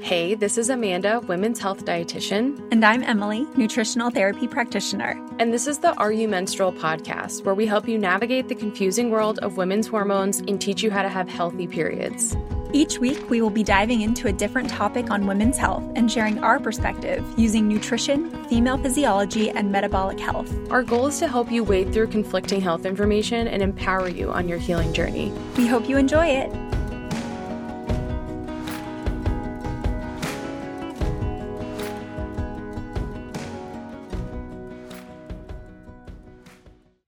Hey, this is Amanda, women's health dietitian. And I'm Emily, nutritional therapy practitioner. And this is the Are You Menstrual podcast, where we help you navigate the confusing world of women's hormones and teach you how to have healthy periods. Each week, we will be diving into a different topic on women's health and sharing our perspective using nutrition, female physiology, and metabolic health. Our goal is to help you wade through conflicting health information and empower you on your healing journey. We hope you enjoy it.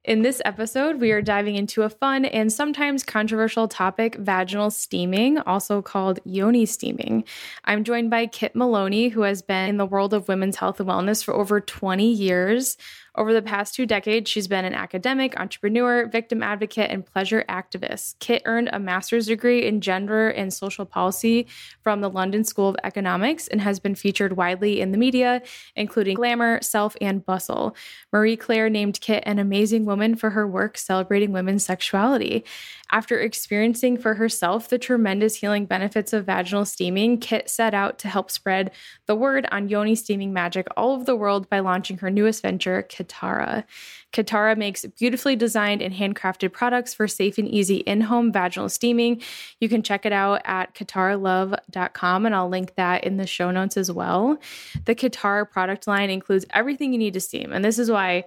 In this episode, we are diving into a fun and sometimes controversial topic vaginal steaming, also called yoni steaming. I'm joined by Kit Maloney, who has been in the world of women's health and wellness for over 20 years. Over the past two decades, she's been an academic, entrepreneur, victim advocate, and pleasure activist. Kit earned a master's degree in gender and social policy from the London School of Economics and has been featured widely in the media, including Glamour, Self, and Bustle. Marie Claire named Kit an amazing woman for her work celebrating women's sexuality. After experiencing for herself the tremendous healing benefits of vaginal steaming, Kit set out to help spread the word on yoni steaming magic all over the world by launching her newest venture, Kitara. Kitara makes beautifully designed and handcrafted products for safe and easy in home vaginal steaming. You can check it out at kitaralove.com, and I'll link that in the show notes as well. The Kitara product line includes everything you need to steam, and this is why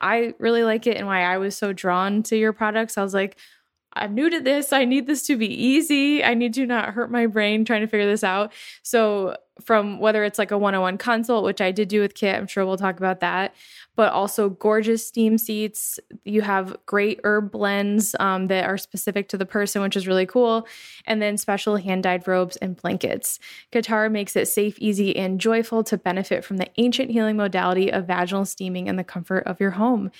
I really like it and why I was so drawn to your products. I was like, I'm new to this. I need this to be easy. I need to not hurt my brain trying to figure this out. So, from whether it's like a one on one consult, which I did do with Kit, I'm sure we'll talk about that, but also gorgeous steam seats. You have great herb blends um, that are specific to the person, which is really cool. And then special hand dyed robes and blankets. Kitara makes it safe, easy, and joyful to benefit from the ancient healing modality of vaginal steaming in the comfort of your home.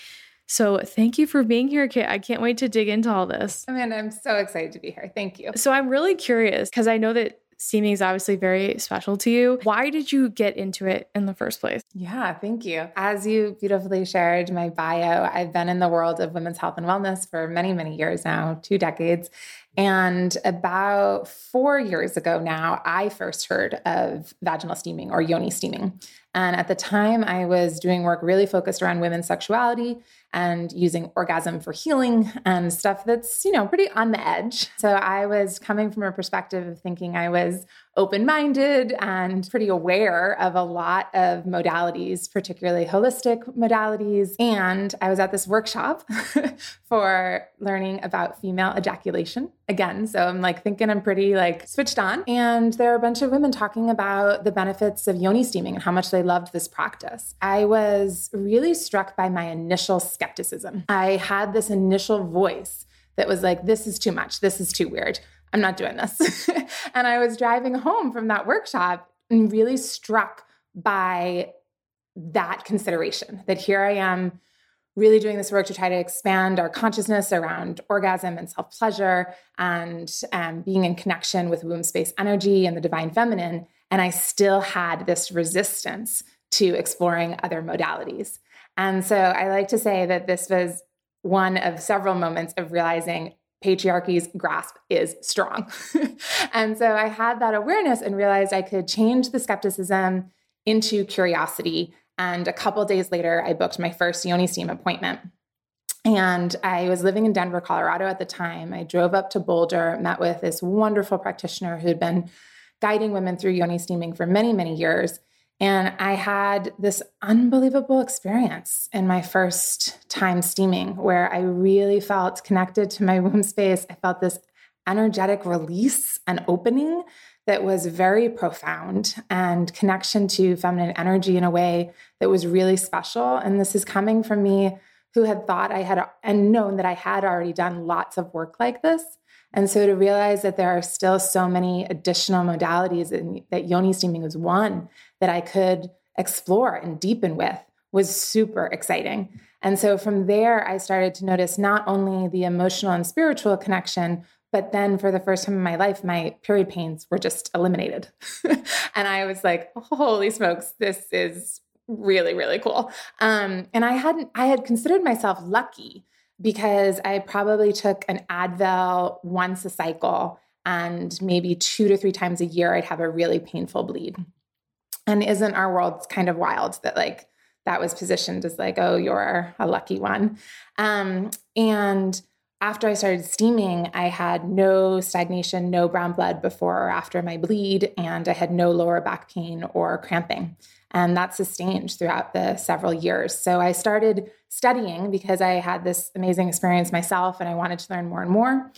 So thank you for being here, Kit. I can't wait to dig into all this. Amanda, I'm so excited to be here. Thank you. So I'm really curious because I know that steaming is obviously very special to you. Why did you get into it in the first place? Yeah, thank you. As you beautifully shared my bio, I've been in the world of women's health and wellness for many, many years now, two decades. And about four years ago now, I first heard of vaginal steaming or yoni steaming. And at the time, I was doing work really focused around women's sexuality and using orgasm for healing and stuff that's, you know, pretty on the edge. So I was coming from a perspective of thinking I was open minded and pretty aware of a lot of modalities, particularly holistic modalities. And I was at this workshop for learning about female ejaculation again. So I'm like thinking I'm pretty like switched on. And there are a bunch of women talking about the benefits of yoni steaming and how much they loved this practice. I was really struck by my initial skepticism. I had this initial voice that was like, this is too much. This is too weird. I'm not doing this. and I was driving home from that workshop and really struck by that consideration that here I am really doing this work to try to expand our consciousness around orgasm and self pleasure and um, being in connection with womb space energy and the divine feminine. And I still had this resistance to exploring other modalities. And so I like to say that this was one of several moments of realizing patriarchy's grasp is strong. and so I had that awareness and realized I could change the skepticism into curiosity. And a couple days later, I booked my first Yoni Steam appointment. And I was living in Denver, Colorado at the time. I drove up to Boulder, met with this wonderful practitioner who'd been guiding women through Yoni steaming for many, many years. And I had this unbelievable experience in my first time steaming where I really felt connected to my womb space. I felt this energetic release and opening that was very profound and connection to feminine energy in a way that was really special. And this is coming from me who had thought I had and known that I had already done lots of work like this. And so to realize that there are still so many additional modalities and that yoni steaming is one that I could explore and deepen with was super exciting. And so from there, I started to notice not only the emotional and spiritual connection, but then for the first time in my life, my period pains were just eliminated. and I was like, holy smokes, this is really, really cool. Um, and I hadn't, I had considered myself lucky because I probably took an Advil once a cycle And maybe two to three times a year, I'd have a really painful bleed. And isn't our world kind of wild that, like, that was positioned as like, oh, you're a lucky one. Um, and after I started steaming, I had no stagnation, no brown blood before or after my bleed, and I had no lower back pain or cramping. And that sustained throughout the several years. So I started studying because I had this amazing experience myself and I wanted to learn more and more.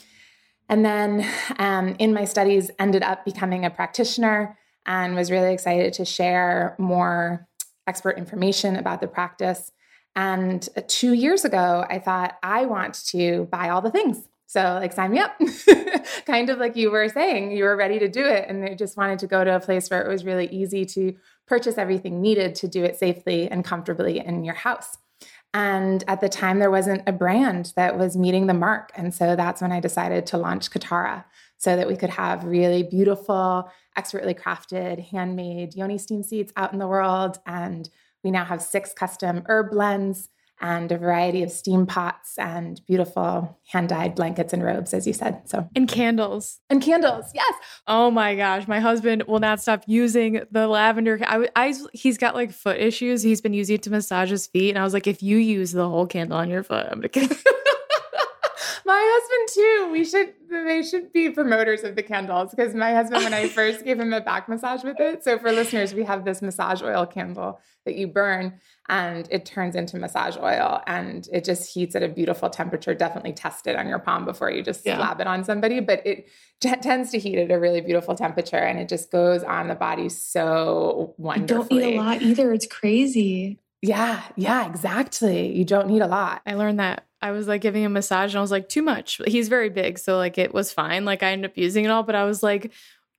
And then um, in my studies, ended up becoming a practitioner and was really excited to share more expert information about the practice. And uh, two years ago, I thought, I want to buy all the things. So, like, sign me up. kind of like you were saying, you were ready to do it. And I just wanted to go to a place where it was really easy to purchase everything needed to do it safely and comfortably in your house. And at the time, there wasn't a brand that was meeting the mark. And so that's when I decided to launch Kitara so that we could have really beautiful, expertly crafted, handmade yoni steam seats out in the world. And we now have six custom herb blends and a variety of steam pots and beautiful hand dyed blankets and robes, as you said. So, and candles. And candles, yes. Oh my gosh. My husband will not stop using the lavender. I, I, he's got like foot issues. He's been using it to massage his feet. And I was like, if you use the whole candle on your foot, I'm going to my husband too. We should they should be promoters of the candles because my husband when I first gave him a back massage with it. So for listeners, we have this massage oil candle that you burn and it turns into massage oil and it just heats at a beautiful temperature. Definitely test it on your palm before you just yeah. slap it on somebody, but it t- tends to heat at a really beautiful temperature and it just goes on the body so wonderfully. You don't need a lot either. It's crazy. Yeah, yeah, exactly. You don't need a lot. I learned that I was like giving him a massage and I was like, too much. He's very big. So like it was fine. Like I ended up using it all, but I was like,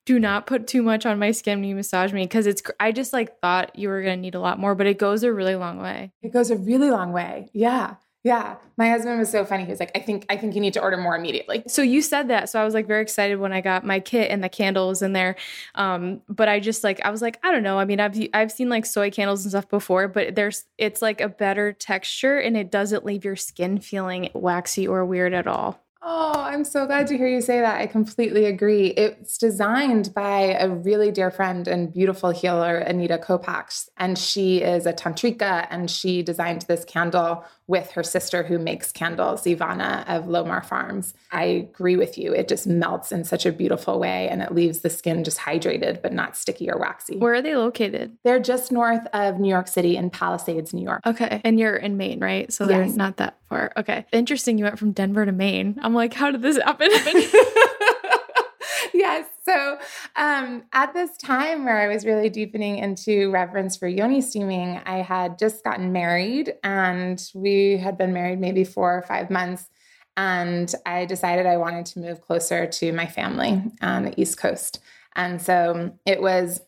do not put too much on my skin when you massage me because it's I just like thought you were gonna need a lot more, but it goes a really long way. It goes a really long way. Yeah. Yeah. My husband was so funny. He was like, I think I think you need to order more immediately. So you said that. So I was like very excited when I got my kit and the candles in there. Um, but I just like I was like, I don't know. I mean, I've I've seen like soy candles and stuff before, but there's it's like a better texture and it doesn't leave your skin feeling waxy or weird at all. Oh, I'm so glad to hear you say that. I completely agree. It's designed by a really dear friend and beautiful healer, Anita Kopax. And she is a tantrika and she designed this candle with her sister who makes candles, Ivana of Lomar Farms. I agree with you. It just melts in such a beautiful way and it leaves the skin just hydrated but not sticky or waxy. Where are they located? They're just north of New York City in Palisades, New York. Okay. And you're in Maine, right? So they're not that far. Okay. Interesting. You went from Denver to Maine. I'm like, how did this happen? yes. So, um, at this time where I was really deepening into reverence for yoni steaming, I had just gotten married and we had been married maybe four or five months. And I decided I wanted to move closer to my family on the East Coast. And so it was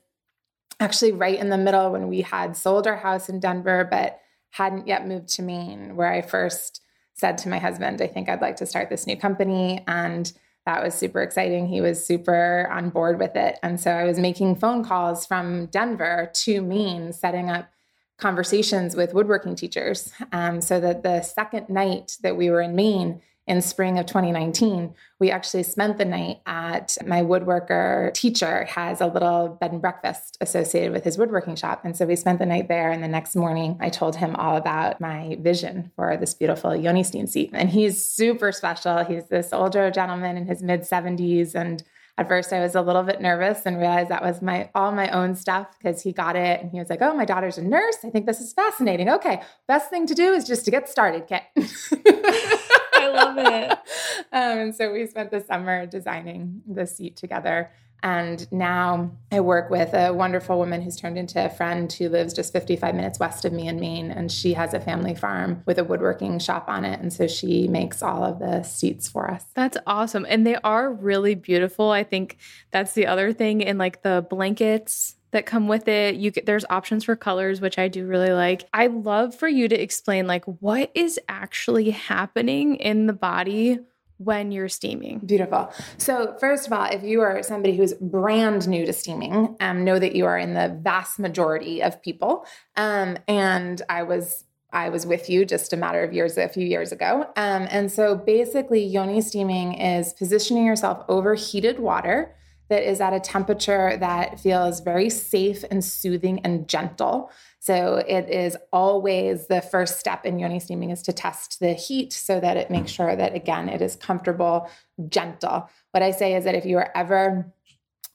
actually right in the middle when we had sold our house in Denver, but hadn't yet moved to Maine, where I first said to my husband, I think I'd like to start this new company. And that was super exciting. He was super on board with it. And so I was making phone calls from Denver to Maine, setting up conversations with woodworking teachers um, so that the second night that we were in Maine, in spring of 2019, we actually spent the night at my woodworker teacher has a little bed and breakfast associated with his woodworking shop. And so we spent the night there. And the next morning, I told him all about my vision for this beautiful Yoni steam seat. And he's super special. He's this older gentleman in his mid 70s. And at first I was a little bit nervous and realized that was my all my own stuff because he got it and he was like, "Oh, my daughter's a nurse. I think this is fascinating. Okay, best thing to do is just to get started, Kit." Love it. um, and so we spent the summer designing the seat together. And now I work with a wonderful woman who's turned into a friend who lives just 55 minutes west of me in Maine. And she has a family farm with a woodworking shop on it. And so she makes all of the seats for us. That's awesome. And they are really beautiful. I think that's the other thing in like the blankets that come with it. You get, there's options for colors, which I do really like. I love for you to explain like what is actually happening in the body when you're steaming. Beautiful. So, first of all, if you are somebody who's brand new to steaming, um, know that you are in the vast majority of people. Um, and I was I was with you just a matter of years, a few years ago. Um, and so basically, yoni steaming is positioning yourself over heated water that is at a temperature that feels very safe and soothing and gentle. So it is always the first step in yoni steaming is to test the heat so that it makes sure that again it is comfortable, gentle. What I say is that if you are ever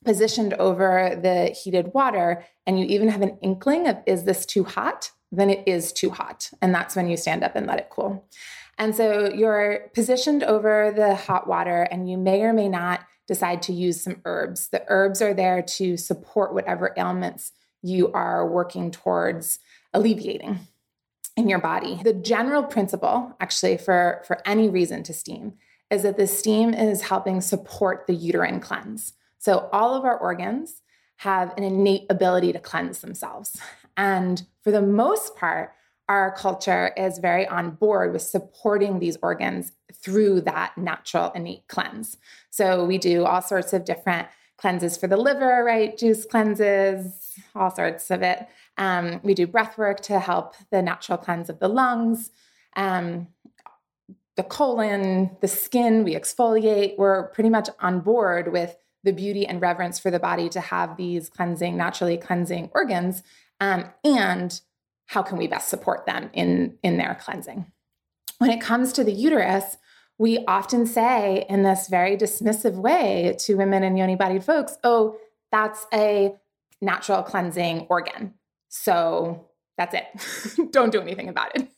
positioned over the heated water and you even have an inkling of is this too hot, then it is too hot. And that's when you stand up and let it cool. And so you're positioned over the hot water and you may or may not decide to use some herbs. The herbs are there to support whatever ailments you are working towards alleviating in your body. The general principle, actually, for, for any reason to steam, is that the steam is helping support the uterine cleanse. So, all of our organs have an innate ability to cleanse themselves. And for the most part, our culture is very on board with supporting these organs through that natural innate cleanse. So, we do all sorts of different cleanses for the liver, right? Juice cleanses, all sorts of it. Um, we do breath work to help the natural cleanse of the lungs, um, the colon, the skin. We exfoliate. We're pretty much on board with the beauty and reverence for the body to have these cleansing, naturally cleansing organs. Um, and how can we best support them in, in their cleansing? When it comes to the uterus, we often say in this very dismissive way to women and yoni bodied folks, oh, that's a natural cleansing organ. So that's it. Don't do anything about it.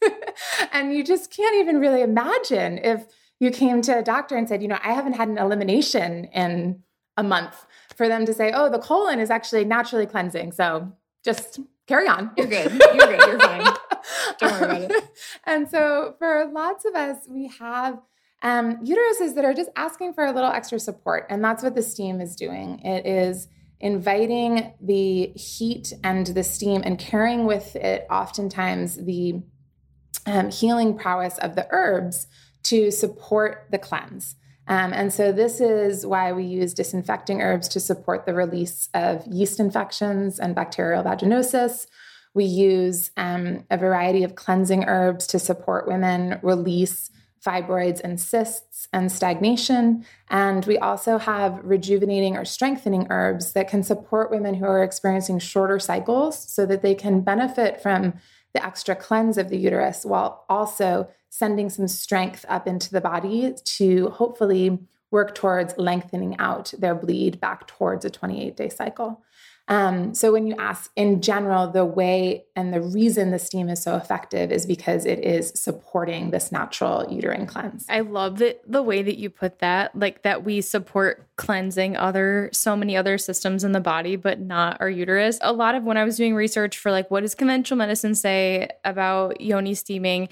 and you just can't even really imagine if you came to a doctor and said, you know, I haven't had an elimination in a month for them to say, oh, the colon is actually naturally cleansing. So just carry on. You're good. You're good. You're fine. Don't worry about it. and so for lots of us, we have um, uteruses that are just asking for a little extra support. And that's what the steam is doing. It is inviting the heat and the steam and carrying with it oftentimes the um, healing prowess of the herbs to support the cleanse. Um, and so, this is why we use disinfecting herbs to support the release of yeast infections and bacterial vaginosis. We use um, a variety of cleansing herbs to support women release fibroids and cysts and stagnation. And we also have rejuvenating or strengthening herbs that can support women who are experiencing shorter cycles so that they can benefit from the extra cleanse of the uterus while also sending some strength up into the body to hopefully work towards lengthening out their bleed back towards a 28 day cycle. Um, so when you ask in general, the way and the reason the steam is so effective is because it is supporting this natural uterine cleanse. I love the the way that you put that, like that we support cleansing other so many other systems in the body, but not our uterus. A lot of when I was doing research for like what does conventional medicine say about yoni steaming,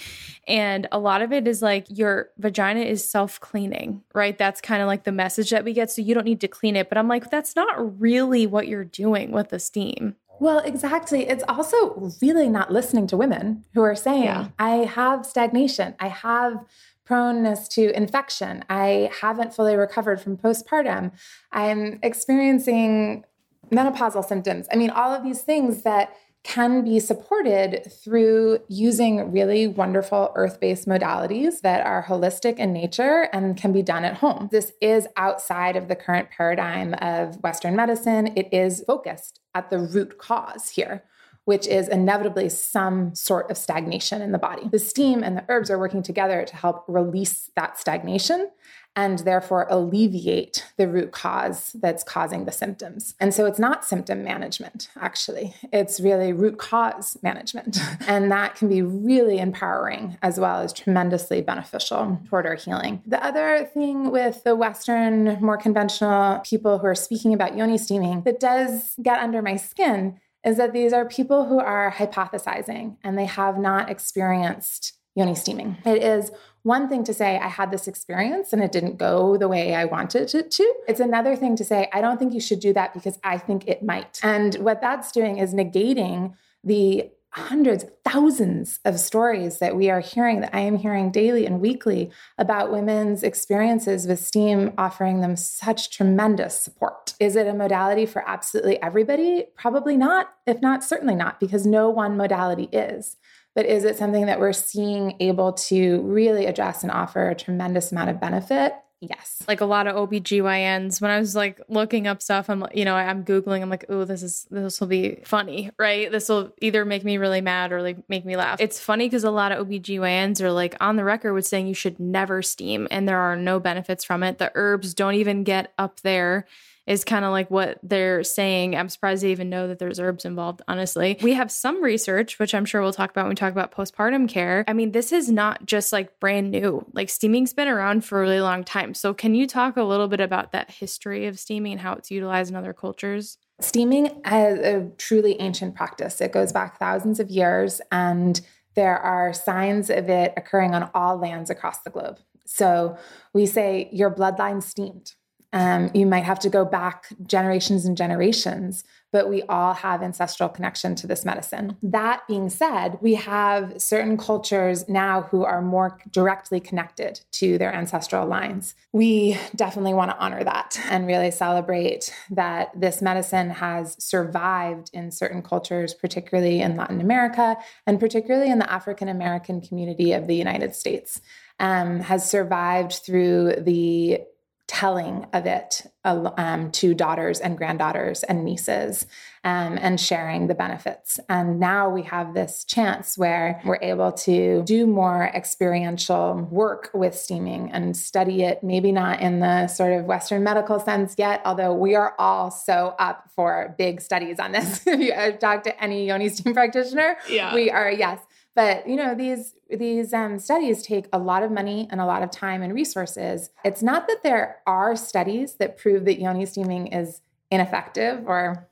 and a lot of it is like your vagina is self cleaning, right? That's kind of like the message that we get. So you don't need to clean it. But I'm like, that's not really what you're doing doing with the steam. Well, exactly. It's also really not listening to women who are saying, yeah. I have stagnation, I have proneness to infection, I haven't fully recovered from postpartum, I'm experiencing menopausal symptoms. I mean, all of these things that can be supported through using really wonderful earth based modalities that are holistic in nature and can be done at home. This is outside of the current paradigm of Western medicine. It is focused at the root cause here. Which is inevitably some sort of stagnation in the body. The steam and the herbs are working together to help release that stagnation and therefore alleviate the root cause that's causing the symptoms. And so it's not symptom management, actually, it's really root cause management. and that can be really empowering as well as tremendously beneficial toward our healing. The other thing with the Western, more conventional people who are speaking about yoni steaming that does get under my skin is that these are people who are hypothesizing and they have not experienced yoni steaming. It is one thing to say, I had this experience and it didn't go the way I wanted it to. It's another thing to say, I don't think you should do that because I think it might. And what that's doing is negating the hundreds, thousands of stories that we are hearing, that I am hearing daily and weekly about women's experiences with STEAM offering them such tremendous support. Is it a modality for absolutely everybody? Probably not, if not, certainly not, because no one modality is. but is it something that we're seeing able to really address and offer a tremendous amount of benefit? Yes. Like a lot of OBGYNs, when I was like looking up stuff, I'm, you know, I'm Googling, I'm like, oh, this is, this will be funny, right? This will either make me really mad or like make me laugh. It's funny because a lot of OBGYNs are like on the record with saying you should never steam and there are no benefits from it. The herbs don't even get up there is kind of like what they're saying. I'm surprised they even know that there's herbs involved, honestly. We have some research, which I'm sure we'll talk about when we talk about postpartum care. I mean, this is not just like brand new. Like steaming's been around for a really long time. So, can you talk a little bit about that history of steaming and how it's utilized in other cultures? Steaming is a truly ancient practice. It goes back thousands of years, and there are signs of it occurring on all lands across the globe. So we say your bloodline steamed. Um, you might have to go back generations and generations, but we all have ancestral connection to this medicine. That being said, we have certain cultures now who are more directly connected to their ancestral lines. We definitely want to honor that and really celebrate that this medicine has survived in certain cultures, particularly in Latin America and particularly in the African American community of the United States. Um, has survived through the telling of it um, to daughters and granddaughters and nieces um, and sharing the benefits. And now we have this chance where we're able to do more experiential work with steaming and study it, maybe not in the sort of Western medical sense yet, although we are all so up for big studies on this. if you talk to any yoni steam practitioner, yeah. we are, yes. But you know these these um, studies take a lot of money and a lot of time and resources. It's not that there are studies that prove that yoni steaming is ineffective or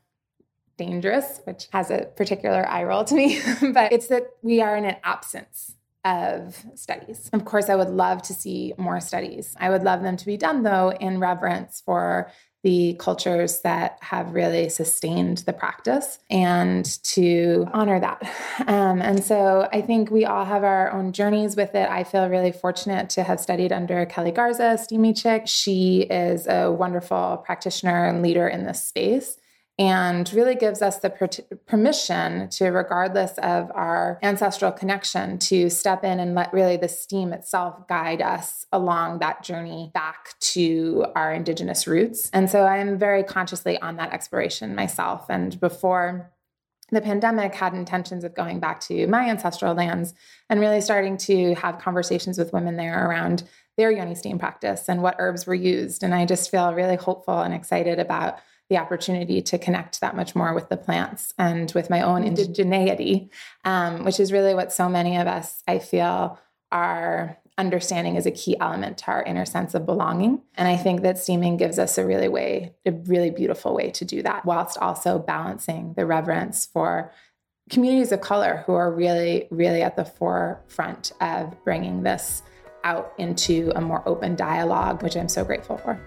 dangerous, which has a particular eye roll to me, but it's that we are in an absence of studies. Of course, I would love to see more studies. I would love them to be done, though, in reverence for the cultures that have really sustained the practice and to honor that. Um, and so I think we all have our own journeys with it. I feel really fortunate to have studied under Keli Garza, Steamy Chick. She is a wonderful practitioner and leader in this space and really gives us the per- permission to, regardless of our ancestral connection, to step in and let really the steam itself guide us along that journey back to our Indigenous roots. And so I'm very consciously on that exploration myself. And before the pandemic had intentions of going back to my ancestral lands and really starting to have conversations with women there around their yoni steam practice and what herbs were used. And I just feel really hopeful and excited about the opportunity to connect that much more with the plants and with my own indigeneity, um, which is really what so many of us, I feel, are understanding is a key element to our inner sense of belonging. And I think that steaming gives us a really way, a really beautiful way to do that, whilst also balancing the reverence for communities of color who are really, really at the forefront of bringing this out into a more open dialogue, which I'm so grateful for.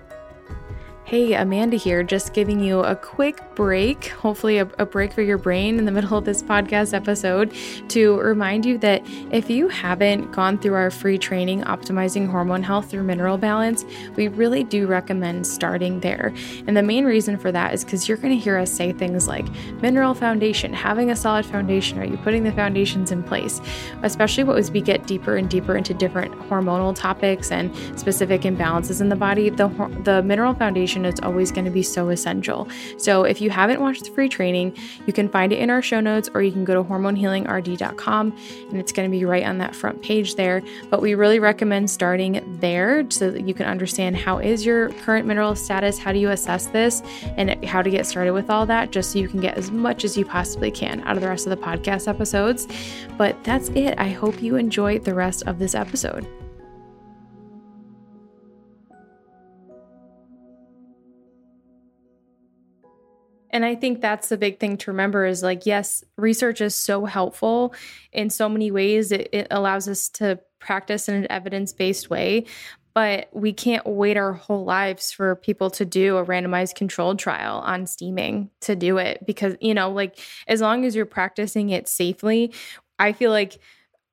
Hey, Amanda here, just giving you a quick break, hopefully, a, a, break for your brain in the middle of this podcast episode to remind you that if you haven't gone through our free training, Optimizing Hormone Health Through Mineral Balance, we really do recommend starting there. And the main reason for that is because you're going to hear us say things like mineral foundation, having a solid foundation. Are you putting the foundations in place? Especially what as we get deeper and deeper into different hormonal topics and specific imbalances in the body, the, the mineral foundation is always going to be so essential. So if you haven't watched the free training, you can find it in our show notes or you can go to hormonehealingrd.com and it's going to be right on that front page there. But we really recommend starting there so that you can understand how is your current mineral status, how do you assess this, and how to get started with all that just so you can get as much as you possibly can out of the rest of the podcast episodes. But that's it. I hope you enjoy the rest of this episode. And I think that's the big thing to remember is like, yes, research is so helpful in so many ways. It, it allows us to practice in an evidence based way, but we can't wait our whole lives for people to do a randomized controlled trial on steaming to do it because, you know, like as long as you're practicing it safely, I feel like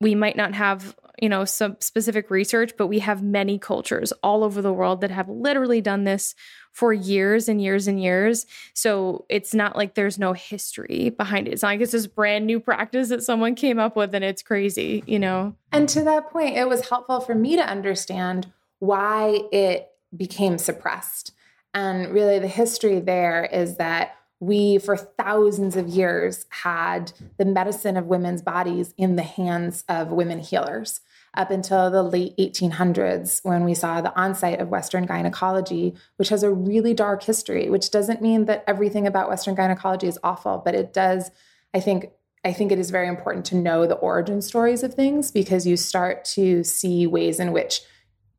we might not have you know some specific research but we have many cultures all over the world that have literally done this for years and years and years. So it's not like there's no history behind it. It's not like it's this brand new practice that someone came up with and it's crazy you know? And to that point it was helpful for me to understand why it became suppressed. And really the history there is that we, for thousands of years, had the medicine of women's bodies in the hands of women healers up until the late 1800s when we saw the onset of Western gynecology, which has a really dark history, which doesn't mean that everything about Western gynecology is awful, but it does, I think. I think it is very important to know the origin stories of things because you start to see ways in which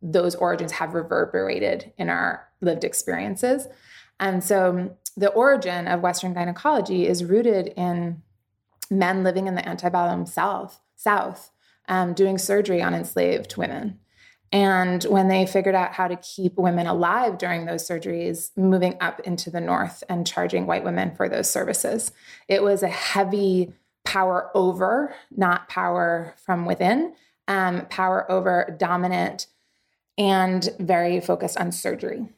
those origins have reverberated in our lived experiences. And so um, the origin of Western gynecology is rooted in men living in the antebellum South, South um, doing surgery on enslaved women. And when they figured out how to keep women alive during those surgeries, moving up into the North and charging white women for those services, it was a heavy power over, not power from within, um, power over dominant and very focused on surgery.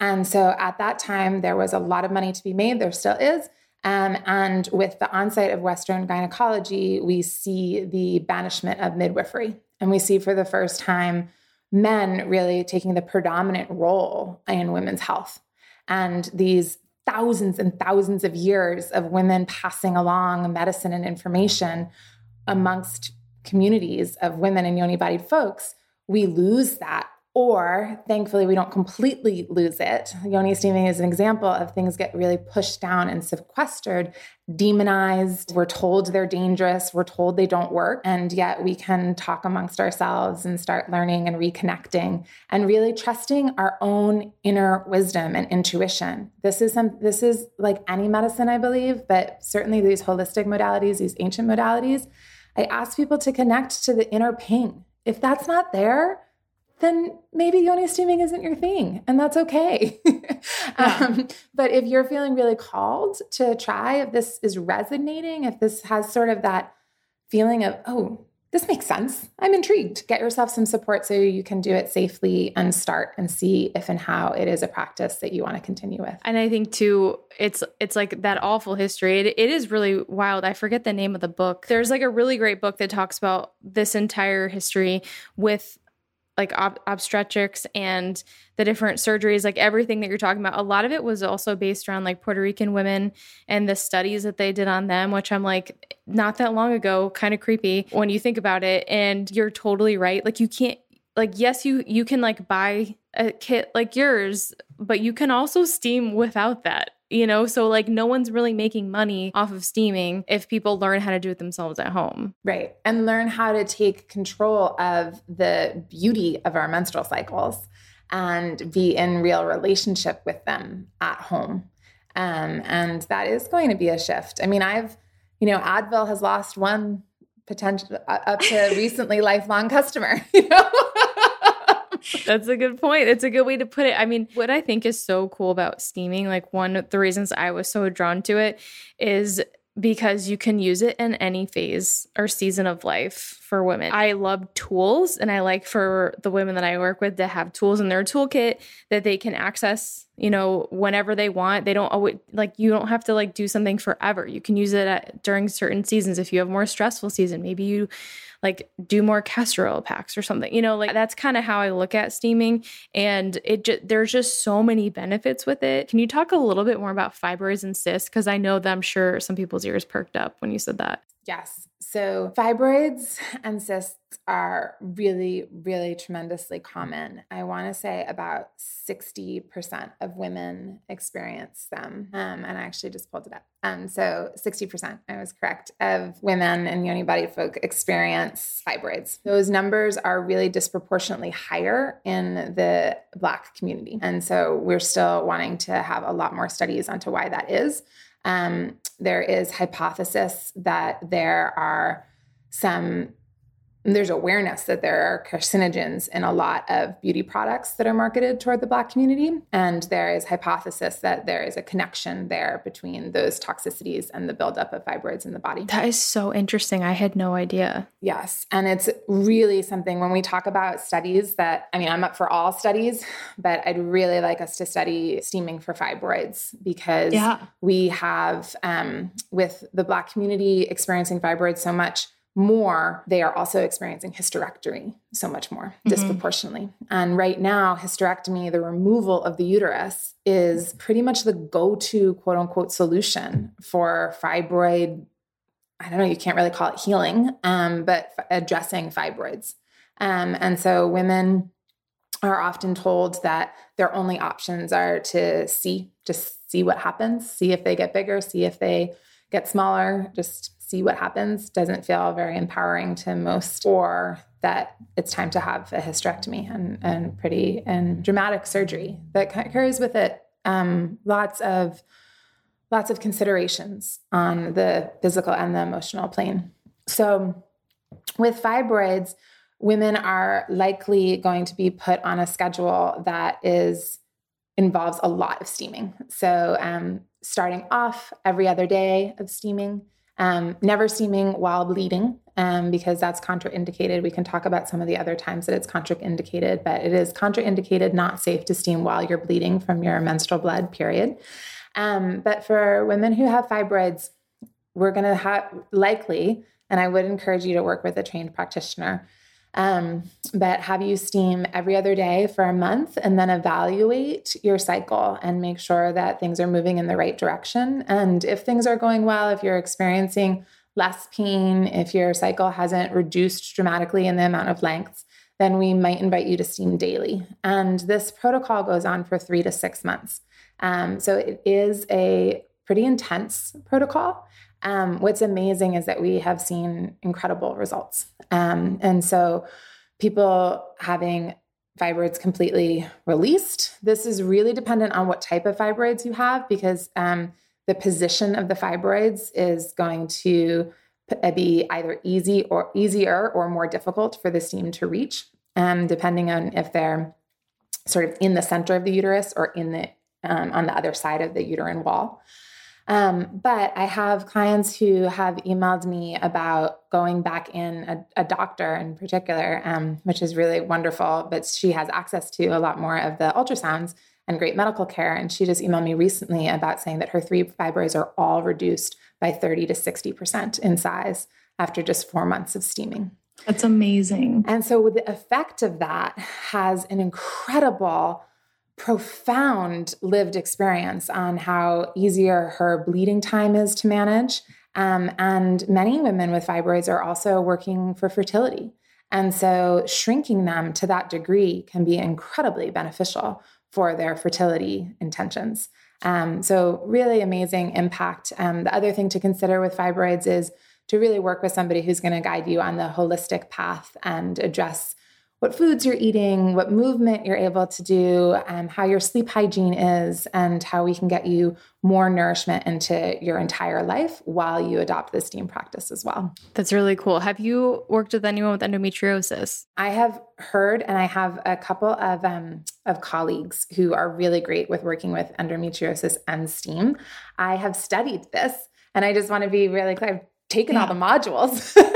And so at that time, there was a lot of money to be made. There still is. Um, and with the onset of Western gynecology, we see the banishment of midwifery. And we see for the first time men really taking the predominant role in women's health. And these thousands and thousands of years of women passing along medicine and information amongst communities of women and yoni bodied folks, we lose that or thankfully, we don't completely lose it. Yoni steaming is an example of things get really pushed down and sequestered, demonized. We're told they're dangerous. We're told they don't work. And yet we can talk amongst ourselves and start learning and reconnecting and really trusting our own inner wisdom and intuition. This is some, this is like any medicine, I believe, but certainly these holistic modalities, these ancient modalities. I ask people to connect to the inner ping. If that's not there, then maybe yoni steaming isn't your thing, and that's okay. yeah. um, but if you're feeling really called to try, if this is resonating, if this has sort of that feeling of, oh, this makes sense. I'm intrigued. Get yourself some support so you can do it safely and start and see if and how it is a practice that you want to continue with. And I think too, it's it's like that awful history. It, it is really wild. I forget the name of the book. There's like a really great book that talks about this entire history with like ob- obstetrics and the different surgeries, like everything that you're talking about, a lot of it was also based around like Puerto Rican women and the studies that they did on them, which I'm like, not that long ago, kind of creepy when you think about it. And you're totally right. Like you can't, like, yes, you you can like buy a kit like yours, but you can also steam without that you know? So like no one's really making money off of steaming if people learn how to do it themselves at home. Right. And learn how to take control of the beauty of our menstrual cycles and be in real relationship with them at home. Um, and that is going to be a shift. I mean i've you know advil has lost one potential uh, up to recently lifelong customer you know That's a good point. It's a good way to put it. I mean, what I think is so cool about steaming, like one of the reasons I was so drawn to it is because you can use it in any phase or season of life for women. I love tools and I like for the women that I work with to have tools in their toolkit that they can access, you know, whenever they want. They don't always like you don't have to like do something forever. You can use it at, during certain seasons if you have more stressful season. Maybe you like do more castor oil packs or something. You know, like that's kind of how I look at steaming and it just there's just so many benefits with it. Can you talk a little bit more about fibroids and cysts cuz I know that I'm sure some people's ears perked up when you said that. Yes. So, fibroids and cysts are really, really tremendously common. I want to say about 60% of women experience them. Um, and I actually just pulled it up. Um, so, 60%, I was correct, of women and yoni bodied folk experience fibroids. Those numbers are really disproportionately higher in the Black community. And so, we're still wanting to have a lot more studies onto why that is. Um, there is hypothesis that there are some there's awareness that there are carcinogens in a lot of beauty products that are marketed toward the Black community. And there is hypothesis that there is a connection there between those toxicities and the buildup of fibroids in the body. That is so interesting. I had no idea. Yes. And it's really something when we talk about studies that, I mean, I'm up for all studies, but I'd really like us to study steaming for fibroids because yeah. we have, um, with the Black community experiencing fibroids so much, more, they are also experiencing hysterectomy so much more mm-hmm. disproportionately. And right now, hysterectomy, the removal of the uterus, is pretty much the go to quote unquote solution for fibroid. I don't know, you can't really call it healing, um, but f- addressing fibroids. Um, and so women are often told that their only options are to see, just see what happens, see if they get bigger, see if they get smaller, just see what happens doesn't feel very empowering to most, or that it's time to have a hysterectomy and, and pretty and dramatic surgery that carries with it um, lots of lots of considerations on the physical and the emotional plane. So, with fibroids, women are likely going to be put on a schedule that is involves a lot of steaming. So, um, starting off every other day of steaming, um, never steaming while bleeding, um, because that's contraindicated. We can talk about some of the other times that it's contraindicated, but it is contraindicated, not safe to steam while you're bleeding from your menstrual blood, period. Um, but for women who have fibroids, we're going to have likely, and I would encourage you to work with a trained practitioner um, but have you steam every other day for a month and then evaluate your cycle and make sure that things are moving in the right direction. And if things are going well, if you're experiencing less pain, if your cycle hasn't reduced dramatically in the amount of lengths, then we might invite you to steam daily. And this protocol goes on for three to six months. Um, so it is a pretty intense protocol. Um, what's amazing is that we have seen incredible results. Um, and so, people having fibroids completely released, this is really dependent on what type of fibroids you have because um, the position of the fibroids is going to be either easy or easier or more difficult for the steam to reach, um, depending on if they're sort of in the center of the uterus or in the um, on the other side of the uterine wall. Um, but I have clients who have emailed me about going back in, a, a doctor in particular, um, which is really wonderful. But she has access to a lot more of the ultrasounds and great medical care. And she just emailed me recently about saying that her three fibroids are all reduced by 30 to 60% in size after just four months of steaming. That's amazing. And so the effect of that has an incredible profound lived experience on how easier her bleeding time is to manage. Um, and many women with fibroids are also working for fertility. And so shrinking them to that degree can be incredibly beneficial for their fertility intentions. Um, so, really amazing impact. Um, the other thing to consider with fibroids is to really work with somebody who's going to guide you on the holistic path and address what foods you're eating, what movement you're able to do, um, how your sleep hygiene is, and how we can get you more nourishment into your entire life while you adopt the steam practice as well. That's really cool. Have you worked with anyone with endometriosis? I have heard, and I have a couple of um, of colleagues who are really great with working with endometriosis and steam. I have studied this, and I just want to be really clear. I've taken yeah. all the modules.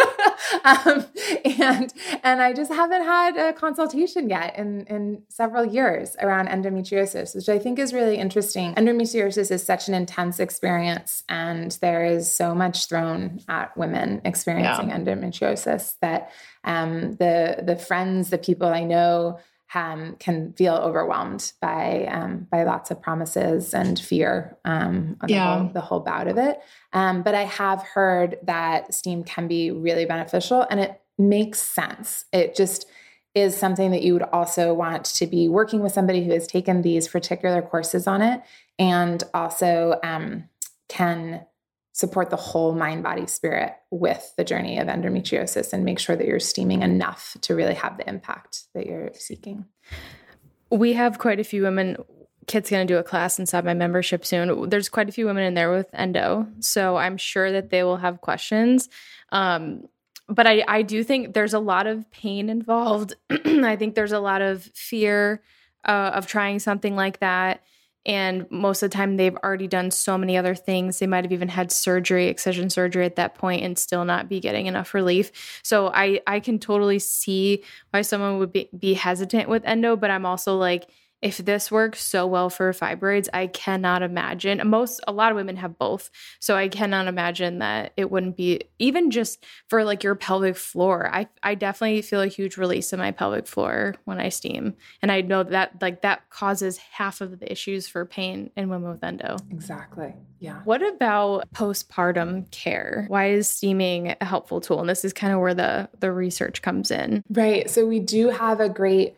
um, and and I just haven't had a consultation yet in in several years around endometriosis, which I think is really interesting. Endometriosis is such an intense experience, and there is so much thrown at women experiencing yeah. endometriosis that um, the the friends, the people I know um, can feel overwhelmed by um, by lots of promises and fear um, on yeah. the, whole, the whole bout of it. Um, but I have heard that steam can be really beneficial, and it makes sense. It just is something that you would also want to be working with somebody who has taken these particular courses on it, and also um, can support the whole mind, body, spirit with the journey of endometriosis and make sure that you're steaming enough to really have the impact that you're seeking. We have quite a few women. Kit's going to do a class inside my membership soon. There's quite a few women in there with endo. So I'm sure that they will have questions. Um, but I, I do think there's a lot of pain involved. I think there's a lot of fear uh, of trying something like that. And most of the time, they've already done so many other things. They might have even had surgery, excision surgery at that point, and still not be getting enough relief. So I, I can totally see why someone would be, be hesitant with endo, but I'm also like, if this works so well for fibroids, I cannot imagine. Most, a lot of women have both. So I cannot imagine that it wouldn't be, even just for like your pelvic floor. I, I definitely feel a huge release in my pelvic floor when I steam. And I know that like that causes half of the issues for pain in women with endo. Exactly. Yeah. What about postpartum care? Why is steaming a helpful tool? And this is kind of where the, the research comes in. Right. So we do have a great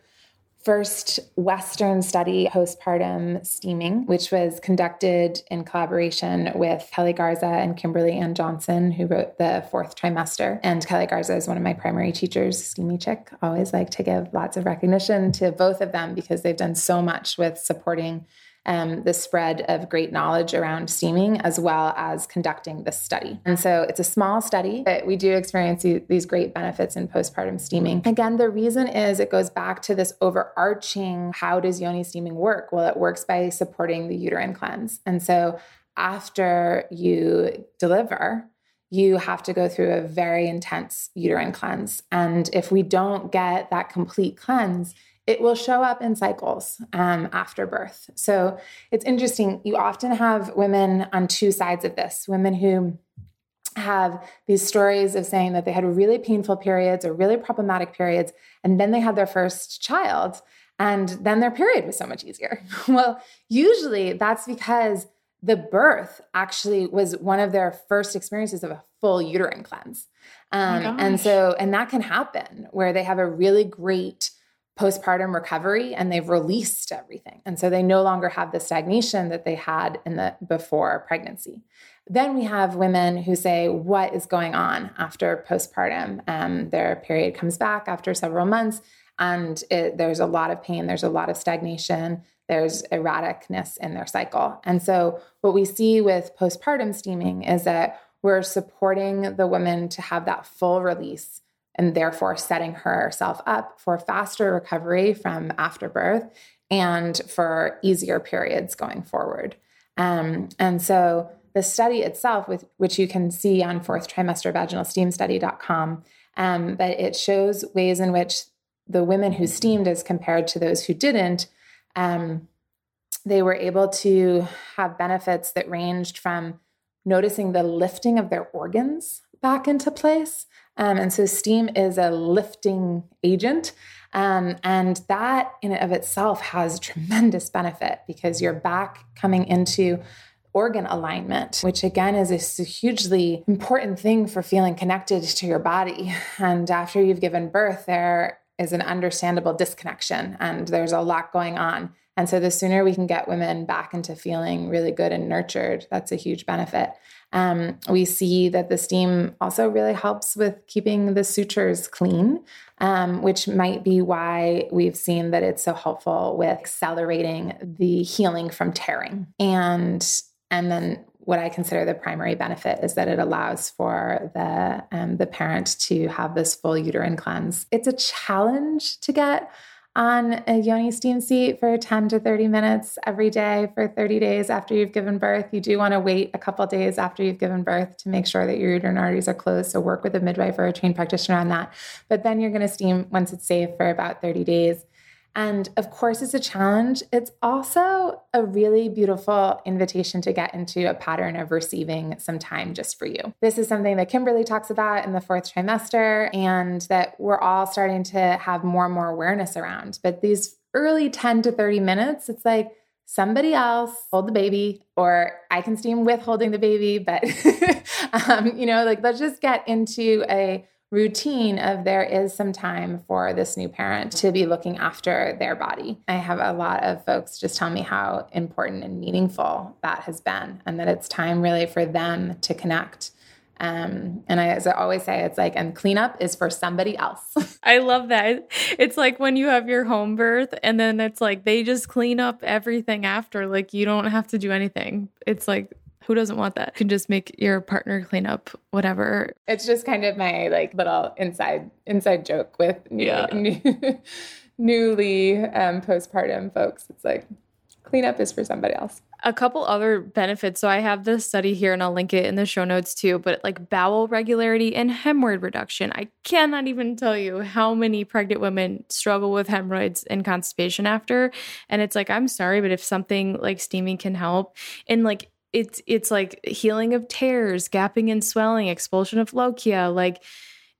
first Western study, postpartum steaming, which was conducted in collaboration with Keli Garza and Kimberly Ann Johnson, who wrote the fourth trimester. And Keli Garza is one of my primary teachers, Steamy Chick. Always like to give lots of recognition to both of them because they've done so much with supporting um, the spread of great knowledge around steaming as well as conducting this study. And so it's a small study, but we do experience these great benefits in postpartum steaming. Again, the reason is it goes back to this overarching how does yoni steaming work? Well, it works by supporting the uterine cleanse. And so after you deliver, you have to go through a very intense uterine cleanse. And if we don't get that complete cleanse, it will show up in cycles um, after birth. So it's interesting. You often have women on two sides of this women who have these stories of saying that they had really painful periods or really problematic periods, and then they had their first child, and then their period was so much easier. well, usually that's because the birth actually was one of their first experiences of a full uterine cleanse. Oh um, oh and so, and that can happen where they have a really great postpartum recovery and they've released everything. And so they no longer have the stagnation that they had in the before pregnancy. Then we have women who say, What is going on after postpartum? Um, their period comes back after several months, and it, there's a lot of pain, there's a lot of stagnation, there's erraticness in their cycle. And so, what we see with postpartum steaming is that we're supporting the women to have that full release and therefore setting herself up for faster recovery from afterbirth and for easier periods going forward. Um, and so the study itself, with which you can see on fourth trimester vaginal steam study.com, um, but it shows ways in which the women who steamed as compared to those who didn't, um, they were able to have benefits that ranged from noticing the lifting of their organs back into place um, and so steam is a lifting agent. Um, and that in and of itself has tremendous benefit because you're back coming into organ alignment, which again is a hugely important thing for feeling connected to your body. And after you've given birth, there is an understandable disconnection and there's a lot going on. And so the sooner we can get women back into feeling really good and nurtured, that's a huge benefit. Um, we see that the steam also really helps with keeping the sutures clean, um, which might be why we've seen that it's so helpful with accelerating the healing from tearing. And and then what I consider the primary benefit is that it allows for the um, the parent to have this full uterine cleanse. It's a challenge to get on a yoni steam seat for 10 to 30 minutes every day for 30 days after you've given birth. You do want to wait a couple days after you've given birth to make sure that your uterine arteries are closed. So work with a midwife or a trained practitioner on that. But then you're going to steam once it's safe for about 30 days. And of course, it's a challenge. It's also a really beautiful invitation to get into a pattern of receiving some time just for you. This is something that Kimberly talks about in the fourth trimester, and that we're all starting to have more and more awareness around. But these early 10 to 30 minutes, it's like, somebody else hold the baby or i can steam with holding the baby but um, you know like let's just get into a routine of there is some time for this new parent to be looking after their body. I have a lot of folks just tell me how important and meaningful that has been, and that it's time really for them to connect. Um, and I, as I always say, it's like, and cleanup is for somebody else. I love that. It's like when you have your home birth, and then it's like they just clean up everything after. Like you don't have to do anything. It's like Who doesn't want that? You can just make your partner clean up whatever. It's just kind of my like little inside inside joke with new, yeah. new, newly um, postpartum folks. It's like cleanup is for somebody else. A couple other benefits. So I have this study here and I'll link it in the show notes too, but like bowel regularity and hemorrhoid reduction. I cannot even tell you how many pregnant women struggle with hemorrhoids and constipation after. And it's like, I'm sorry, but if something like steaming can help and like it's it's like healing of tears, gapping and swelling, expulsion of lochia, like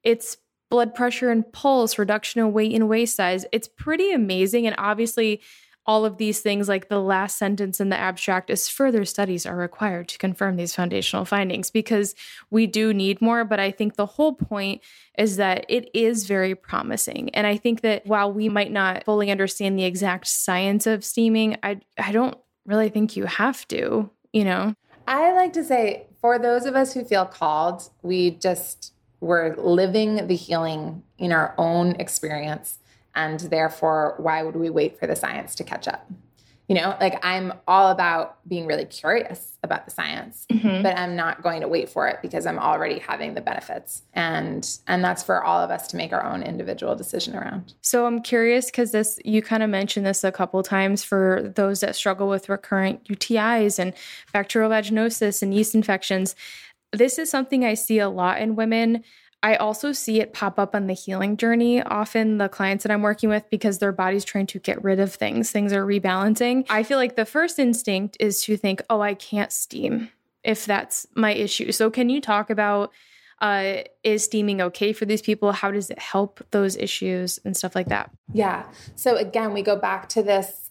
it's blood pressure and pulse, reduction in weight and waist size. It's pretty amazing. And obviously, all of these things, like the last sentence in the abstract, is further studies are required to confirm these foundational findings because we do need more. But I think the whole point is that it is very promising. And I think that while we might not fully understand the exact science of steaming, I, I don't really think you have to, you know? I like to say, for those of us who feel called, we just, we're living the healing in our own experience and therefore, why would we wait for the science to catch up? You know, like I'm all about being really curious about the science, mm-hmm. but I'm not going to wait for it because I'm already having the benefits. And and that's for all of us to make our own individual decision around. So I'm curious cuz this you kind of mentioned this a couple times for those that struggle with recurrent UTIs and bacterial vaginosis and yeast infections. This is something I see a lot in women I also see it pop up on the healing journey. Often, the clients that I'm working with, because their body's trying to get rid of things, things are rebalancing. I feel like the first instinct is to think, oh, I can't steam if that's my issue. So, can you talk about uh, is steaming okay for these people? How does it help those issues and stuff like that? Yeah. So, again, we go back to this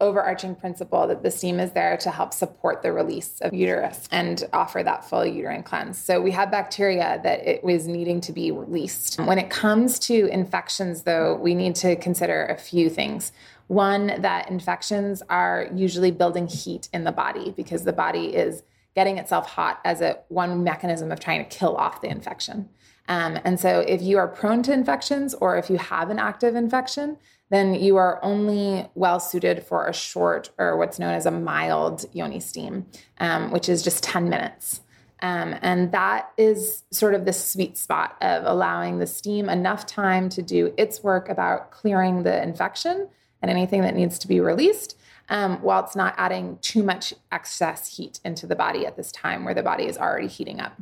overarching principle that the steam is there to help support the release of uterus and offer that full uterine cleanse. So we have bacteria that it was needing to be released. When it comes to infections, though, we need to consider a few things. One, that infections are usually building heat in the body because the body is getting itself hot as a one mechanism of trying to kill off the infection. Um, and so, if you are prone to infections or if you have an active infection, then you are only well suited for a short or what's known as a mild yoni steam, um, which is just 10 minutes. Um, and that is sort of the sweet spot of allowing the steam enough time to do its work about clearing the infection and anything that needs to be released, um, while it's not adding too much excess heat into the body at this time where the body is already heating up.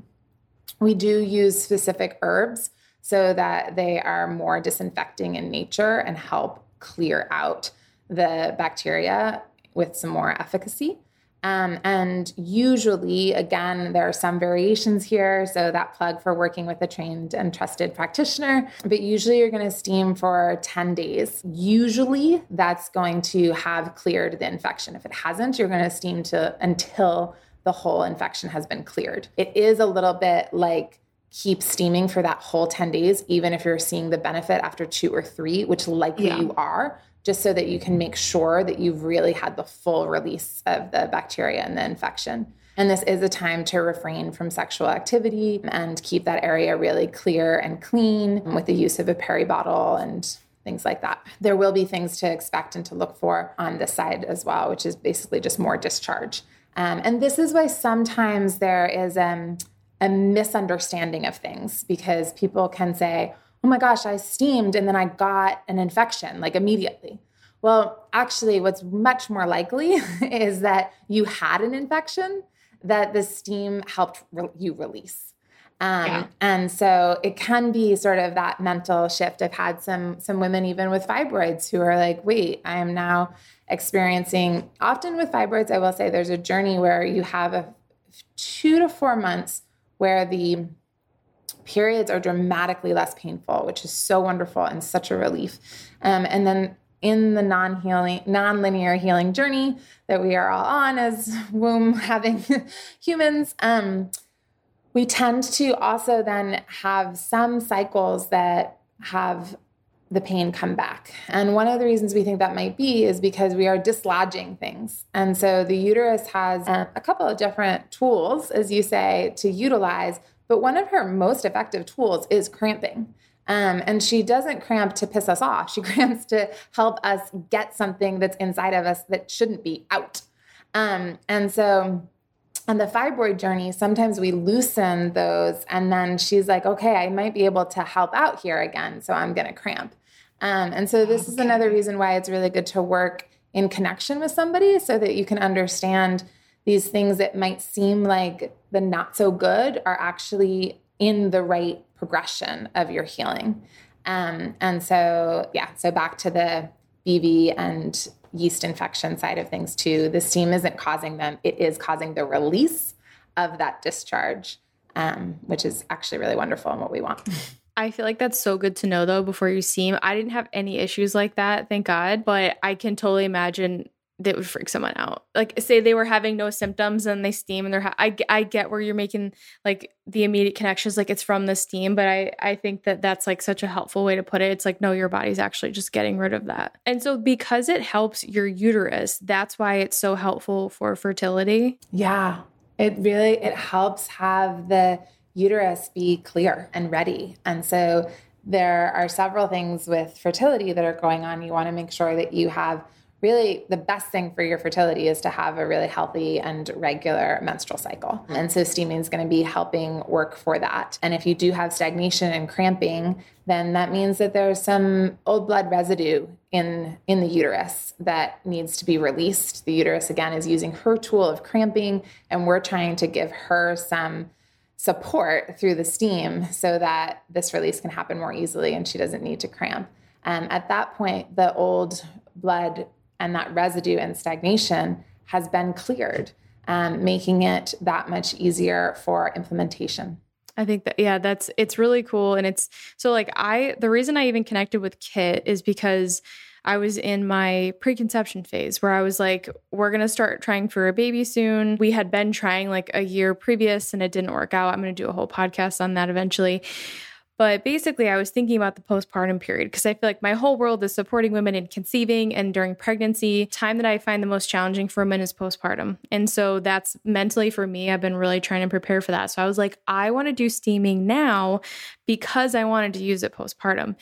We do use specific herbs so that they are more disinfecting in nature and help clear out the bacteria with some more efficacy. Um, and usually, again, there are some variations here. So, that plug for working with a trained and trusted practitioner. But usually, you're going to steam for 10 days. Usually, that's going to have cleared the infection. If it hasn't, you're going to steam to until the whole infection has been cleared. It is a little bit like keep steaming for that whole 10 days, even if you're seeing the benefit after two or three, which likely yeah. you are, just so that you can make sure that you've really had the full release of the bacteria and the infection. And this is a time to refrain from sexual activity and keep that area really clear and clean with the use of a peri bottle and things like that. There will be things to expect and to look for on this side as well, which is basically just more discharge. Um, and this is why sometimes there is um, a misunderstanding of things because people can say, oh my gosh, I steamed and then I got an infection like immediately. Well, actually, what's much more likely is that you had an infection that the steam helped re- you release. Um, yeah. And so it can be sort of that mental shift. I've had some some women even with fibroids who are like, wait, I am now experiencing. Often with fibroids, I will say there's a journey where you have a two to four months where the periods are dramatically less painful, which is so wonderful and such a relief. Um, and then in the non-healing, non-linear healing journey that we are all on as womb having humans, um, we tend to also then have some cycles that have the pain come back. And one of the reasons we think that might be is because we are dislodging things. And so the uterus has uh, a couple of different tools, as you say, to utilize. But one of her most effective tools is cramping. Um, and she doesn't cramp to piss us off. She cramps to help us get something that's inside of us that shouldn't be out. Um, and so on the fibroid journey, sometimes we loosen those, and then she's like, okay, I might be able to help out here again. So I'm going to cramp. Um, and so this okay. is another reason why it's really good to work in connection with somebody so that you can understand these things that might seem like the not so good are actually in the right progression of your healing. Um, and so, yeah, so back to the BV and yeast infection side of things too. The steam isn't causing them, it is causing the release of that discharge, um, which is actually really wonderful and what we want. I feel like that's so good to know though before you steam. I didn't have any issues like that, thank God, but I can totally imagine that would freak someone out. Like say they were having no symptoms and they steam and they're ha- I I get where you're making like the immediate connections like it's from the steam, but I I think that that's like such a helpful way to put it. It's like no your body's actually just getting rid of that. And so because it helps your uterus, that's why it's so helpful for fertility. Yeah. It really it helps have the uterus be clear and ready. And so there are several things with fertility that are going on. You want to make sure that you have really the best thing for your fertility is to have a really healthy and regular menstrual cycle. Mm-hmm. And so steaming is going to be helping work for that. And if you do have stagnation and cramping, then that means that there's some old blood residue in in the uterus that needs to be released. The uterus again is using her tool of cramping and we're trying to give her some support through the steam so that this release can happen more easily and she doesn't need to cramp. Um, at that point, the old blood and that residue and stagnation has been cleared, um, making it that much easier for implementation. I think that yeah, that's it's really cool and it's so like I the reason I even connected with Kit is because I was in my preconception phase where I was like, we're going to start trying for a baby soon. We had been trying like a year previous and it didn't work out. I'm going to do a whole podcast on that eventually. But basically, I was thinking about the postpartum period because I feel like my whole world is supporting women in conceiving and during pregnancy. Time that I find the most challenging for women is postpartum. And so that's mentally for me, I've been really trying to prepare for that. So I was like, I want to do steaming now because I wanted to use it postpartum.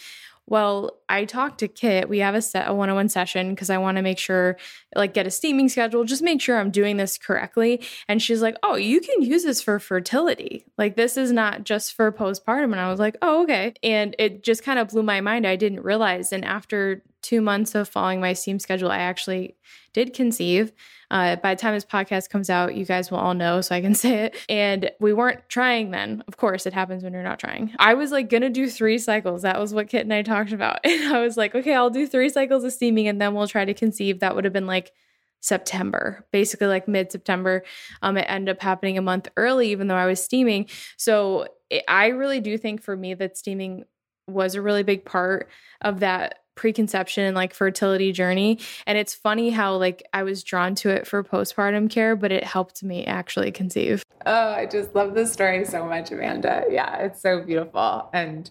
Well, I talked to Kit. We have a set a one-on-one session because I want to make sure, like, get a steaming schedule, just make sure I'm doing this correctly. And she's like, "Oh, you can use this for fertility. Like, this is not just for postpartum." And I was like, "Oh, okay." And it just kind of blew my mind. I didn't realize. And after two months of following my steam schedule, I actually did conceive. Uh, by the time this podcast comes out, you guys will all know, so I can say it. And we weren't trying then. Of course, it happens when you're not trying. I was like gonna do three cycles. That was what Kit and I talked about. And I was like, okay, I'll do three cycles of steaming and then we'll try to conceive. That would have been like September, basically like mid September. Um, it ended up happening a month early, even though I was steaming. So it, I really do think for me that steaming was a really big part of that preconception and like fertility journey and it's funny how like I was drawn to it for postpartum care but it helped me actually conceive. Oh, I just love this story so much Amanda. Yeah, it's so beautiful and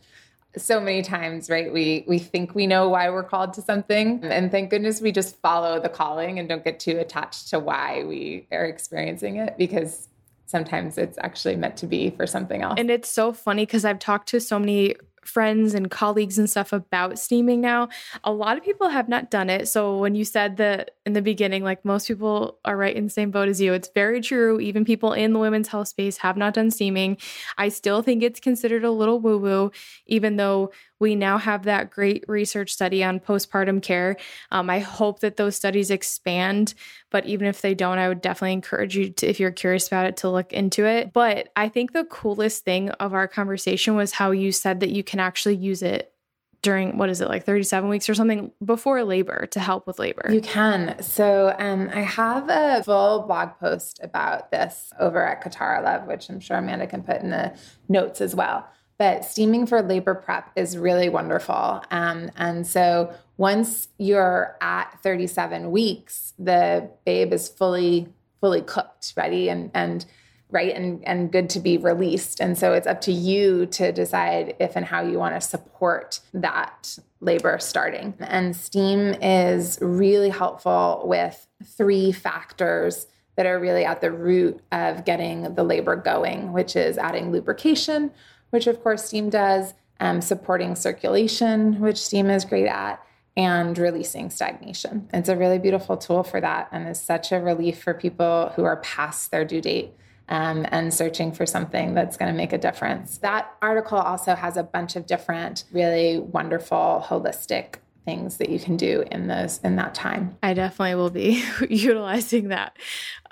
so many times right we we think we know why we're called to something and thank goodness we just follow the calling and don't get too attached to why we are experiencing it because sometimes it's actually meant to be for something else. And it's so funny because I've talked to so many friends and colleagues and stuff about steaming now. A lot of people have not done it. So when you said that in the beginning, like most people are right in the same boat as you, it's very true. Even people in the women's health space have not done steaming. I still think it's considered a little woo woo, even though we now have that great research study on postpartum care. Um, I hope that those studies expand, but even if they don't, I would definitely encourage you to, if you're curious about it, to look into it. But I think the coolest thing of our conversation was how you said that you can actually use it during what is it like 37 weeks or something before labor to help with labor you can so um, i have a full blog post about this over at Kitara Love, which i'm sure amanda can put in the notes as well but steaming for labor prep is really wonderful. Um, and so once you're at 37 weeks, the babe is fully fully cooked, ready and and right and and good to be released. And so it's up to you to decide if and how you want to support that labor starting. And steam is really helpful with three factors that are really at the root of getting the labor going, which is adding lubrication, which of course steam does, um, supporting circulation, which steam is great at, and releasing stagnation. It's a really beautiful tool for that and is such a relief for people who are past their due date. Um, and searching for something that's going to make a difference. That article also has a bunch of different, really wonderful, holistic things that you can do in those in that time. I definitely will be utilizing that.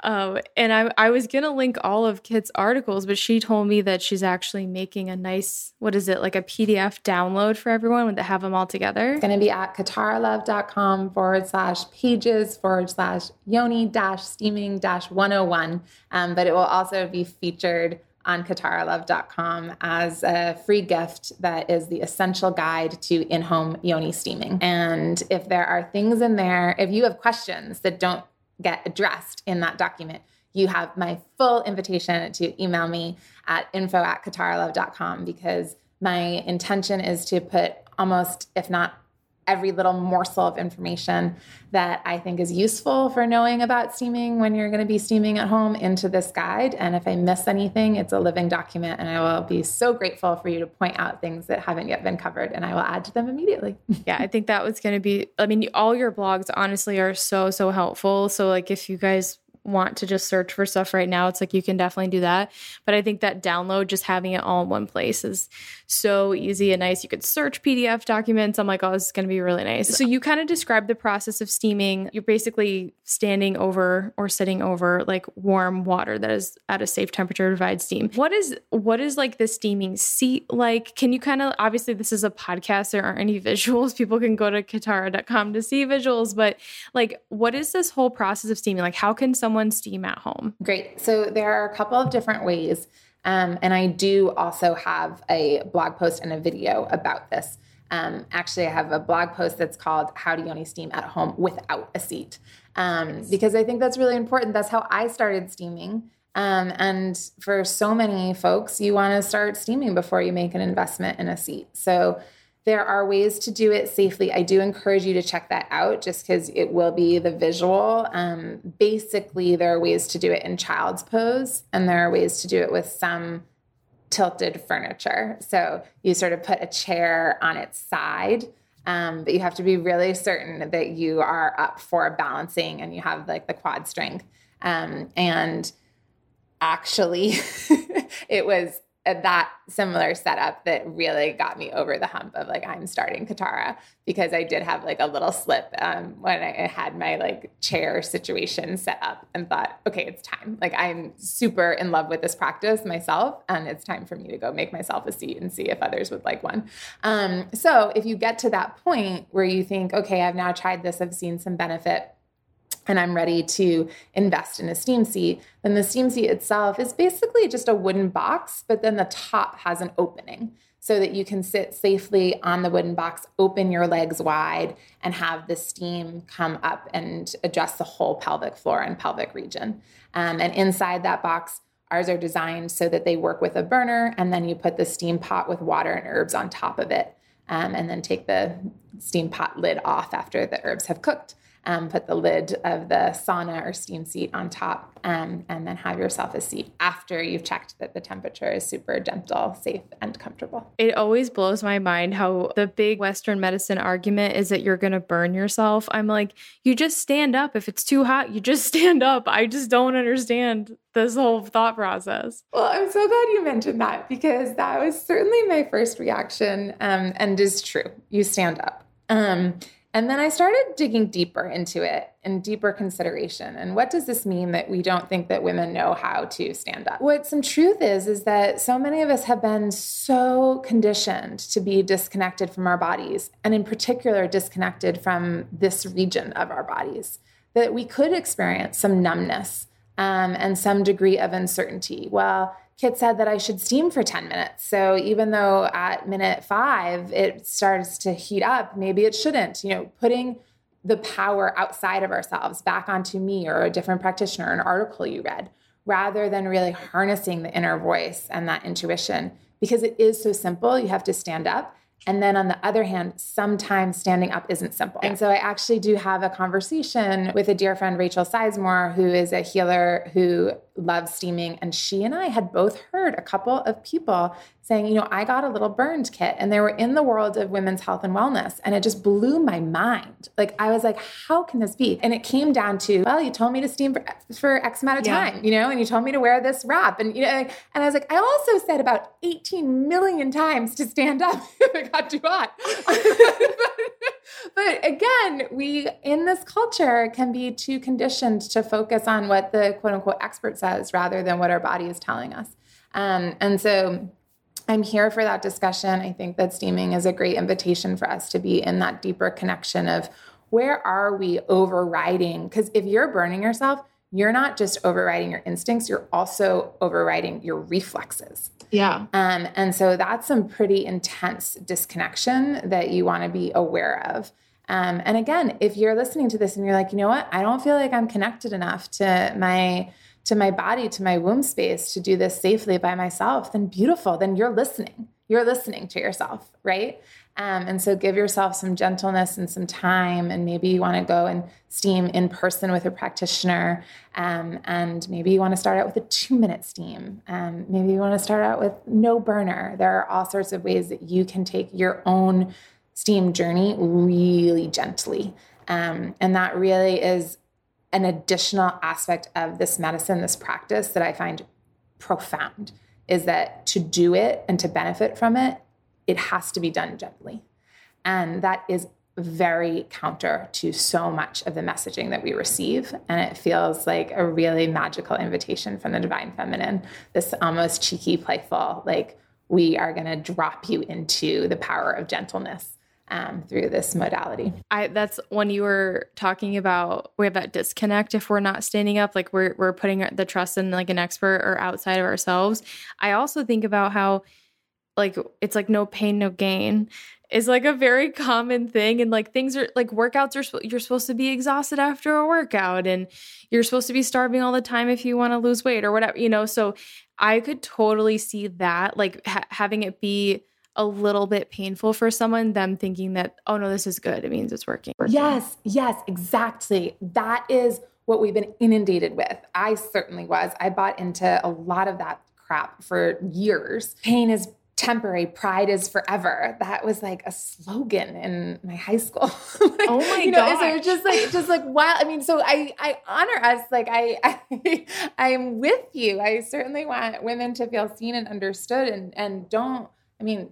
Um, and I, I was gonna link all of Kit's articles, but she told me that she's actually making a nice, what is it, like a PDF download for everyone to have them all together. It's gonna be at kitaralove.com forward slash pages forward slash yoni dash steaming dash 101. Um, but it will also be featured on kitaralove.com as a free gift that is the essential guide to in home yoni steaming. And if there are things in there, if you have questions that don't get addressed in that document, you have my full invitation to email me at info at because my intention is to put almost, if not every little morsel of information that I think is useful for knowing about steaming when you're going to be steaming at home into this guide. And if I miss anything, it's a living document, and I will be so grateful for you to point out things that haven't yet been covered, and I will add to them immediately. yeah, I think that was going to be, I mean, all your blogs honestly are so, so helpful. So, like, if you guys want to just search for stuff right now, it's like you can definitely do that. But I think that download, just having it all in one place is so easy and nice. You could search PDF documents. I'm like, oh, this is going to be really nice. So you kind of describe the process of steaming. You're basically standing over or sitting over like warm water that is at a safe temperature to provide steam. What is what is like the steaming seat like? Can you kind of obviously this is a podcast, there aren't any visuals. People can go to kitara.com to see visuals, but like what is this whole process of steaming? Like how can someone steam at home? Great. So there are a couple of different ways. Um, and I do also have a blog post and a video about this. Um, actually, I have a blog post that's called How to Yoni Steam at Home Without a Seat. Um, because I think that's really important. That's how I started steaming. Um, and for so many folks, you want to start steaming before you make an investment in a seat. So there are ways to do it safely. I do encourage you to check that out just because it will be the visual. Um, basically, there are ways to do it in child's pose, and there are ways to do it with some tilted furniture. So you sort of put a chair on its side. Um, but you have to be really certain that you are up for balancing and you have like the quad strength. Um, and actually, it was that similar setup that really got me over the hump of like I'm starting Kitara because I did have like a little slip um, when I had my like chair situation set up and thought, okay, it's time. Like I'm super in love with this practice myself, and it's time for me to go make myself a seat and see if others would like one. Um, so if you get to that point where you think, okay, I've now tried this, I've seen some benefit and I'm ready to invest in a steam seat, then the steam seat itself is basically just a wooden box, but then the top has an opening so that you can sit safely on the wooden box, open your legs wide, and have the steam come up and adjust the whole pelvic floor and pelvic region. Um, and inside that box, ours are designed so that they work with a burner, and then you put the steam pot with water and herbs on top of it. Um, and then take the steam pot lid off after the herbs have cooked um, put the lid of the sauna or steam seat on top, um, and then have yourself a seat after you've checked that the temperature is super gentle, safe, and comfortable. It always blows my mind how the big Western medicine argument is that you're going to burn yourself. I'm like, you just stand up. If it's too hot, you just stand up. I just don't understand this whole thought process. Well, I'm so glad you mentioned that because that was certainly my first reaction um, and is true. You stand up. Um, and then I started digging deeper into it and deeper consideration. And what does this mean that we don't think that women know how to stand up? What some truth is, is that so many of us have been so conditioned to be disconnected from our bodies, and in particular, disconnected from this region of our bodies, that we could experience some numbness um, and some degree of uncertainty. Well, Kit said that I should steam for 10 minutes. So even though at minute five it starts to heat up, maybe it shouldn't. You know, putting the power outside of ourselves back onto me or a different practitioner, an article you read, rather than really harnessing the inner voice and that intuition. Because it is so simple, you have to stand up. And then on the other hand, sometimes standing up isn't simple. And so I actually do have a conversation with a dear friend, Rachel Sizemore, who is a healer who love steaming. And she and I had both heard a couple of people saying, you know, I got a little burned kit and they were in the world of women's health and wellness. And it just blew my mind. Like, I was like, how can this be? And it came down to, well, you told me to steam for, for X amount of time, yeah. you know, and you told me to wear this wrap. And, you know, and I was like, I also said about 18 million times to stand up if it got too hot. but again, we in this culture can be too conditioned to focus on what the quote unquote expert says rather than what our body is telling us. Um, and so I'm here for that discussion. I think that steaming is a great invitation for us to be in that deeper connection of where are we overriding? Because if you're burning yourself, you're not just overriding your instincts, you're also overriding your reflexes. Yeah. Um, and so that's some pretty intense disconnection that you want to be aware of. Um, and again, if you're listening to this and you're like, you know what, I don't feel like I'm connected enough to my to my body, to my womb space to do this safely by myself, then beautiful. Then you're listening. You're listening to yourself, right? Um, and so give yourself some gentleness and some time. And maybe you want to go and steam in person with a practitioner. Um, and maybe you want to start out with a two minute steam. Um, maybe you want to start out with no burner. There are all sorts of ways that you can take your own steam journey really gently. Um, and that really is an additional aspect of this medicine, this practice that I find profound is that to do it and to benefit from it, it has to be done gently. And that is very counter to so much of the messaging that we receive. And it feels like a really magical invitation from the divine feminine, this almost cheeky, playful, like, we are going to drop you into the power of gentleness. Um, through this modality. I that's when you were talking about we have that disconnect if we're not standing up, like we're we're putting the trust in like an expert or outside of ourselves. I also think about how like it's like no pain no gain is like a very common thing. And like things are like workouts are you're supposed to be exhausted after a workout and you're supposed to be starving all the time if you want to lose weight or whatever you know? So i could totally see that like ha- having it be a little bit painful for someone them thinking that oh no this is good. It means it's working yes yes exactly. That is what we've been inundated with. I certainly was. I bought into a lot of that crap for years. Pain is temporary pride is forever. That was like a slogan in my high school. Like, oh my you know so it's just like just like wow i mean so i i honor us like i i i'm with you. I certainly want women to feel seen and understood and and don't i mean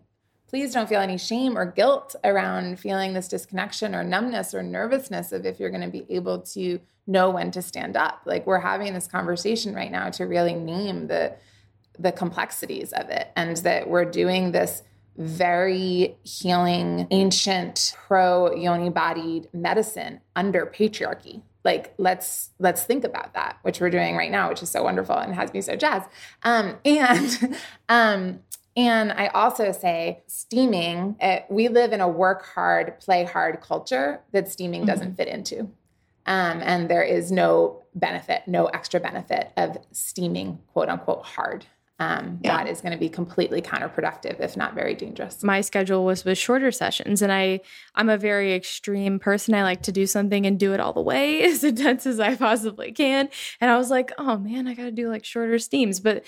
please don't feel any shame or guilt around feeling this disconnection or numbness or nervousness of if you're going to be able to know when to stand up. Like we're having this conversation right now to really name the the complexities of it and that we're doing this very healing, ancient, pro yoni bodied medicine under patriarchy. Like let's let's think about that, which we're doing right now, which is so wonderful and has me so jazzed. Um, and um, and I also say steaming. It, we live in a work hard, play hard culture that steaming mm-hmm. doesn't fit into, um, and there is no benefit, no extra benefit of steaming, quote unquote, hard um, yeah. that is going to be completely counterproductive if not very dangerous. My schedule was with shorter sessions and i i'm a very extreme person. I like to do something and do it all the way as intense as i possibly can. And i was like oh man i gotta do like shorter steams. But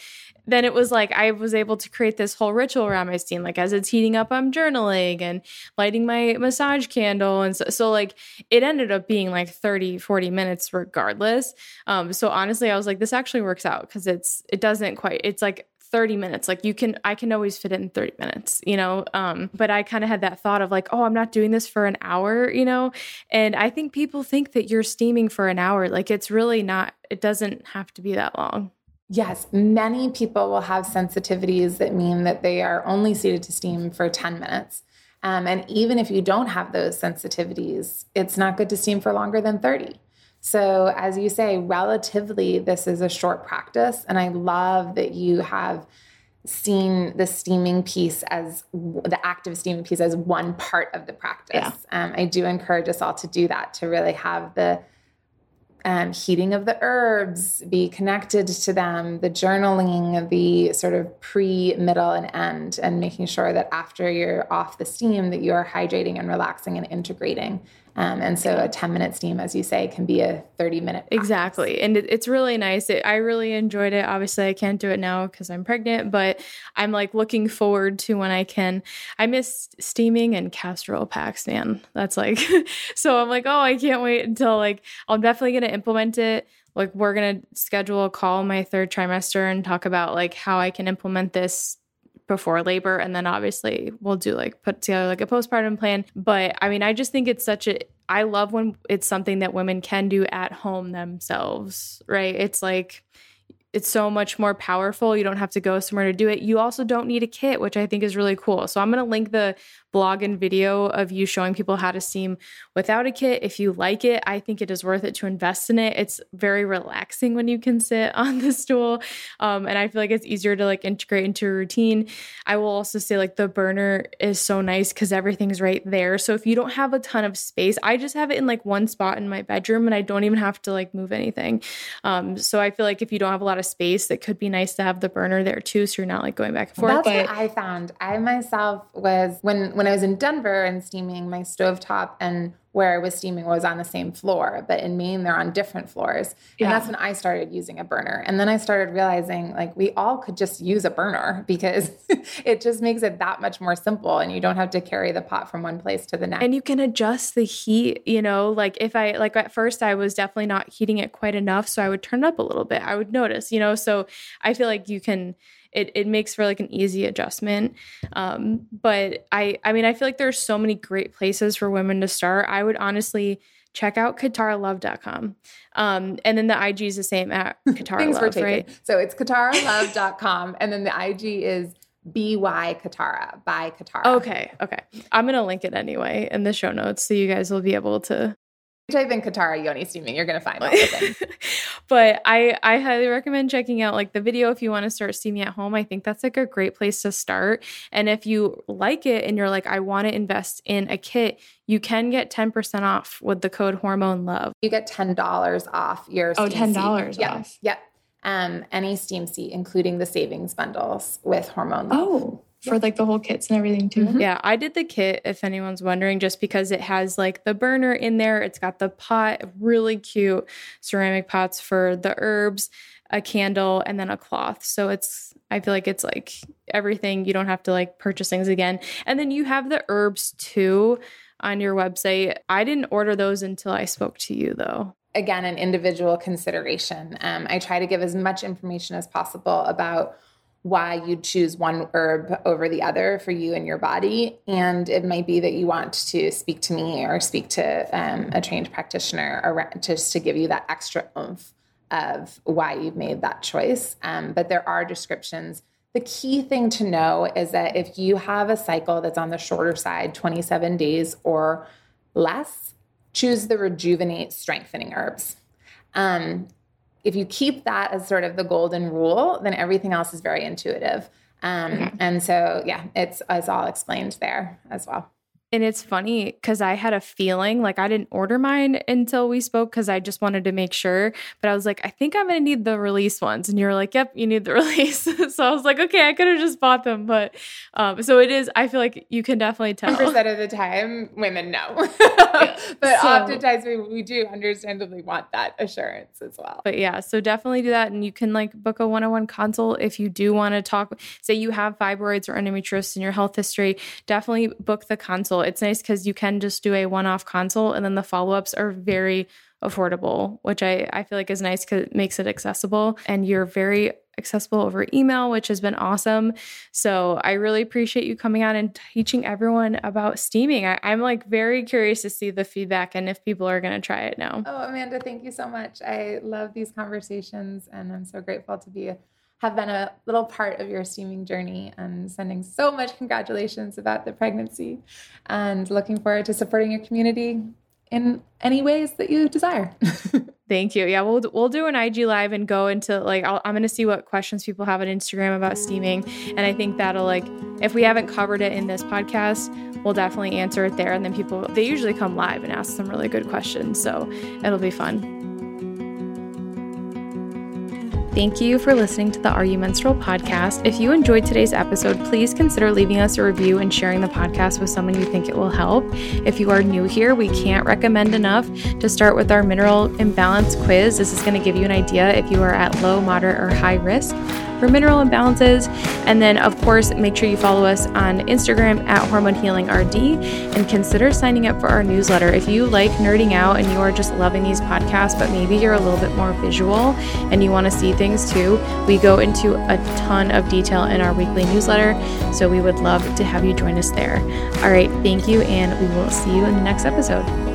then it was like I was able to create this whole ritual around my steam. Like as it's heating up, I'm journaling and lighting my massage candle. And so, so like it ended up being like 30, 40 minutes regardless. Um, so honestly, I was like, this actually works out because it's, it doesn't quite, it's like 30 minutes like you can i can always fit it in 30 minutes you know um but i kind of had that thought of like oh i'm not doing this for an hour you know and i think people think that you're steaming for an hour like it's really not it doesn't have to be that long Yes, many people will have sensitivities that mean that they are only suited to steam for 10 minutes. Um, and even if you don't have those sensitivities, it's not good to steam for longer than 30. So, as you say, relatively, this is a short practice. And I love that you have seen the steaming piece as the active steaming piece as one part of the practice. Yeah. Um, I do encourage us all to do that, to really have the um, heating of the herbs, be connected to them, the journaling, the sort of pre, middle, and end, and making sure that after you're off the steam, that you are hydrating and relaxing and integrating Um, and so a 10 minute steam, as you say, can be a 30 minute. Practice. Exactly. And it, it's really nice. It, I really enjoyed it. Obviously, I can't do it now because I'm pregnant, but I'm like looking forward to when I can. I miss steaming and castor oil packs, man. That's like, so I'm like, oh, I can't wait until like, I'm definitely going to implement it like we're going to schedule a call my third trimester and talk about like how I can implement this before labor and then obviously we'll do like put together like a postpartum plan but i mean i just think it's such a i love when it's something that women can do at home themselves right it's like it's so much more powerful. You don't have to go somewhere to do it. You also don't need a kit, which I think is really cool. So I'm going to link the blog and video of you showing people how to steam without a kit. If you like it, I think it is worth it to invest in it. It's very relaxing when you can sit on the stool. Um, and I feel like it's easier to like integrate into a routine. I will also say like the burner is so nice because everything's right there. So if you don't have a ton of space, I just have it in like one spot in my bedroom and I don't even have to like move anything. Um, so I feel like if you don't have a lot of space, it could be nice to have the burner there too. So you're not like going back and forth. That's but- what I found. I myself was when when I was in Denver and steaming, my stovetop and where I was steaming was on the same floor, but in Maine they're on different floors. Yeah. And that's when I started using a burner. And then I started realizing like we all could just use a burner because it just makes it that much more simple and you don't have to carry the pot from one place to the next. And you can adjust the heat, you know, like if I like at first I was definitely not heating it quite enough, so I would turn it up a little bit. I would notice, you know, so I feel like you can it, it makes for like an easy adjustment. Um, but I I mean I feel like there's so many great places for women to start. I would honestly check out kitaralove.com. Um, and then the IG is the same at Kitara Love, right? So it's kitaralove.com and then the IG is BY Kitara by Kitara. Okay, okay. I'm gonna link it anyway in the show notes so you guys will be able to type in Kitara Yoni steaming, you're gonna find all but I I highly recommend checking out like the video if you want to start steaming at home. I think that's like a great place to start. And if you like it and you're like, I want to invest in a kit, you can get 10% off with the code hormone love. You get $10 off your Oh, $10 seat. off. Yep. Yep. Um, any steam seat, including the savings bundles with hormone love. Oh for like the whole kits and everything too. Mm-hmm. Yeah, I did the kit if anyone's wondering, just because it has like the burner in there. It's got the pot, really cute ceramic pots for the herbs, a candle, and then a cloth. So it's, I feel like it's like everything. You don't have to like purchase things again. And then you have the herbs too on your website. I didn't order those until I spoke to you though again an individual consideration. Um, I try to give as much information as possible about why you'd choose one herb over the other for you and your body. And it might be that you want to speak to me or speak to um, a trained practitioner around, just to give you that extra oomph of why you've made that choice. Um, but there are descriptions. The key thing to know is that if you have a cycle that's on the shorter side, 27 days or less, choose the rejuvenate strengthening herbs. Um, if you keep that as sort of the golden rule, then everything else is very intuitive. Um, okay. And so, yeah, it's, it's all explained there as well. And it's funny because I had a feeling like I didn't order mine until we spoke because I just wanted to make sure. But I was like, I think I'm going to need the release ones. And you're like, yep, you need the release. so I was like, okay, I could have just bought them. But um, so it is, I feel like you can definitely tell. 100% of the time, women know. But so, oftentimes we, we do understandably want that assurance as well. But yeah, so definitely do that. And you can like book a one on one consult if you do want to talk, say you have fibroids or endometriosis in your health history, definitely book the consult It's nice because you can just do a one off console and then the follow ups are very affordable, which I, I feel like is nice because it makes it accessible and you're very accessible over email, which has been awesome. So I really appreciate you coming out and teaching everyone about steaming. I, am like very curious to see the feedback and if people are going to try it now. Oh, Amanda, thank you so much. I love these conversations and I'm so grateful to be have been a little part of your steaming journey and sending so much congratulations about the pregnancy and looking forward to supporting your community in any ways that you desire. Thank you. Yeah, we'll we'll do an IG live and go into like i am going to see what questions people have on Instagram about steaming, and I think that'll like if we haven't covered it in this podcast, we'll definitely answer it there. And then people they usually come live and ask some really good questions, so it'll be fun. Thank you for listening to the Are You Menstrual podcast. If you enjoyed today's episode, please consider leaving us a review and sharing the podcast with someone you think it will help. If you are new here, we can't recommend enough to start with our mineral imbalance quiz. This is going to give you an idea if you are at low, moderate, or high risk for mineral imbalances. And then, of course, make sure you follow us on Instagram at Hormone Healing RD and consider signing up for our newsletter. If you like nerding out and you are just loving these podcasts, but maybe you're a little bit more visual and you want to see things too, we go into a ton of detail in our weekly newsletter. So we would love to have you join us there. All right, thank you, and we will see you in the next episode.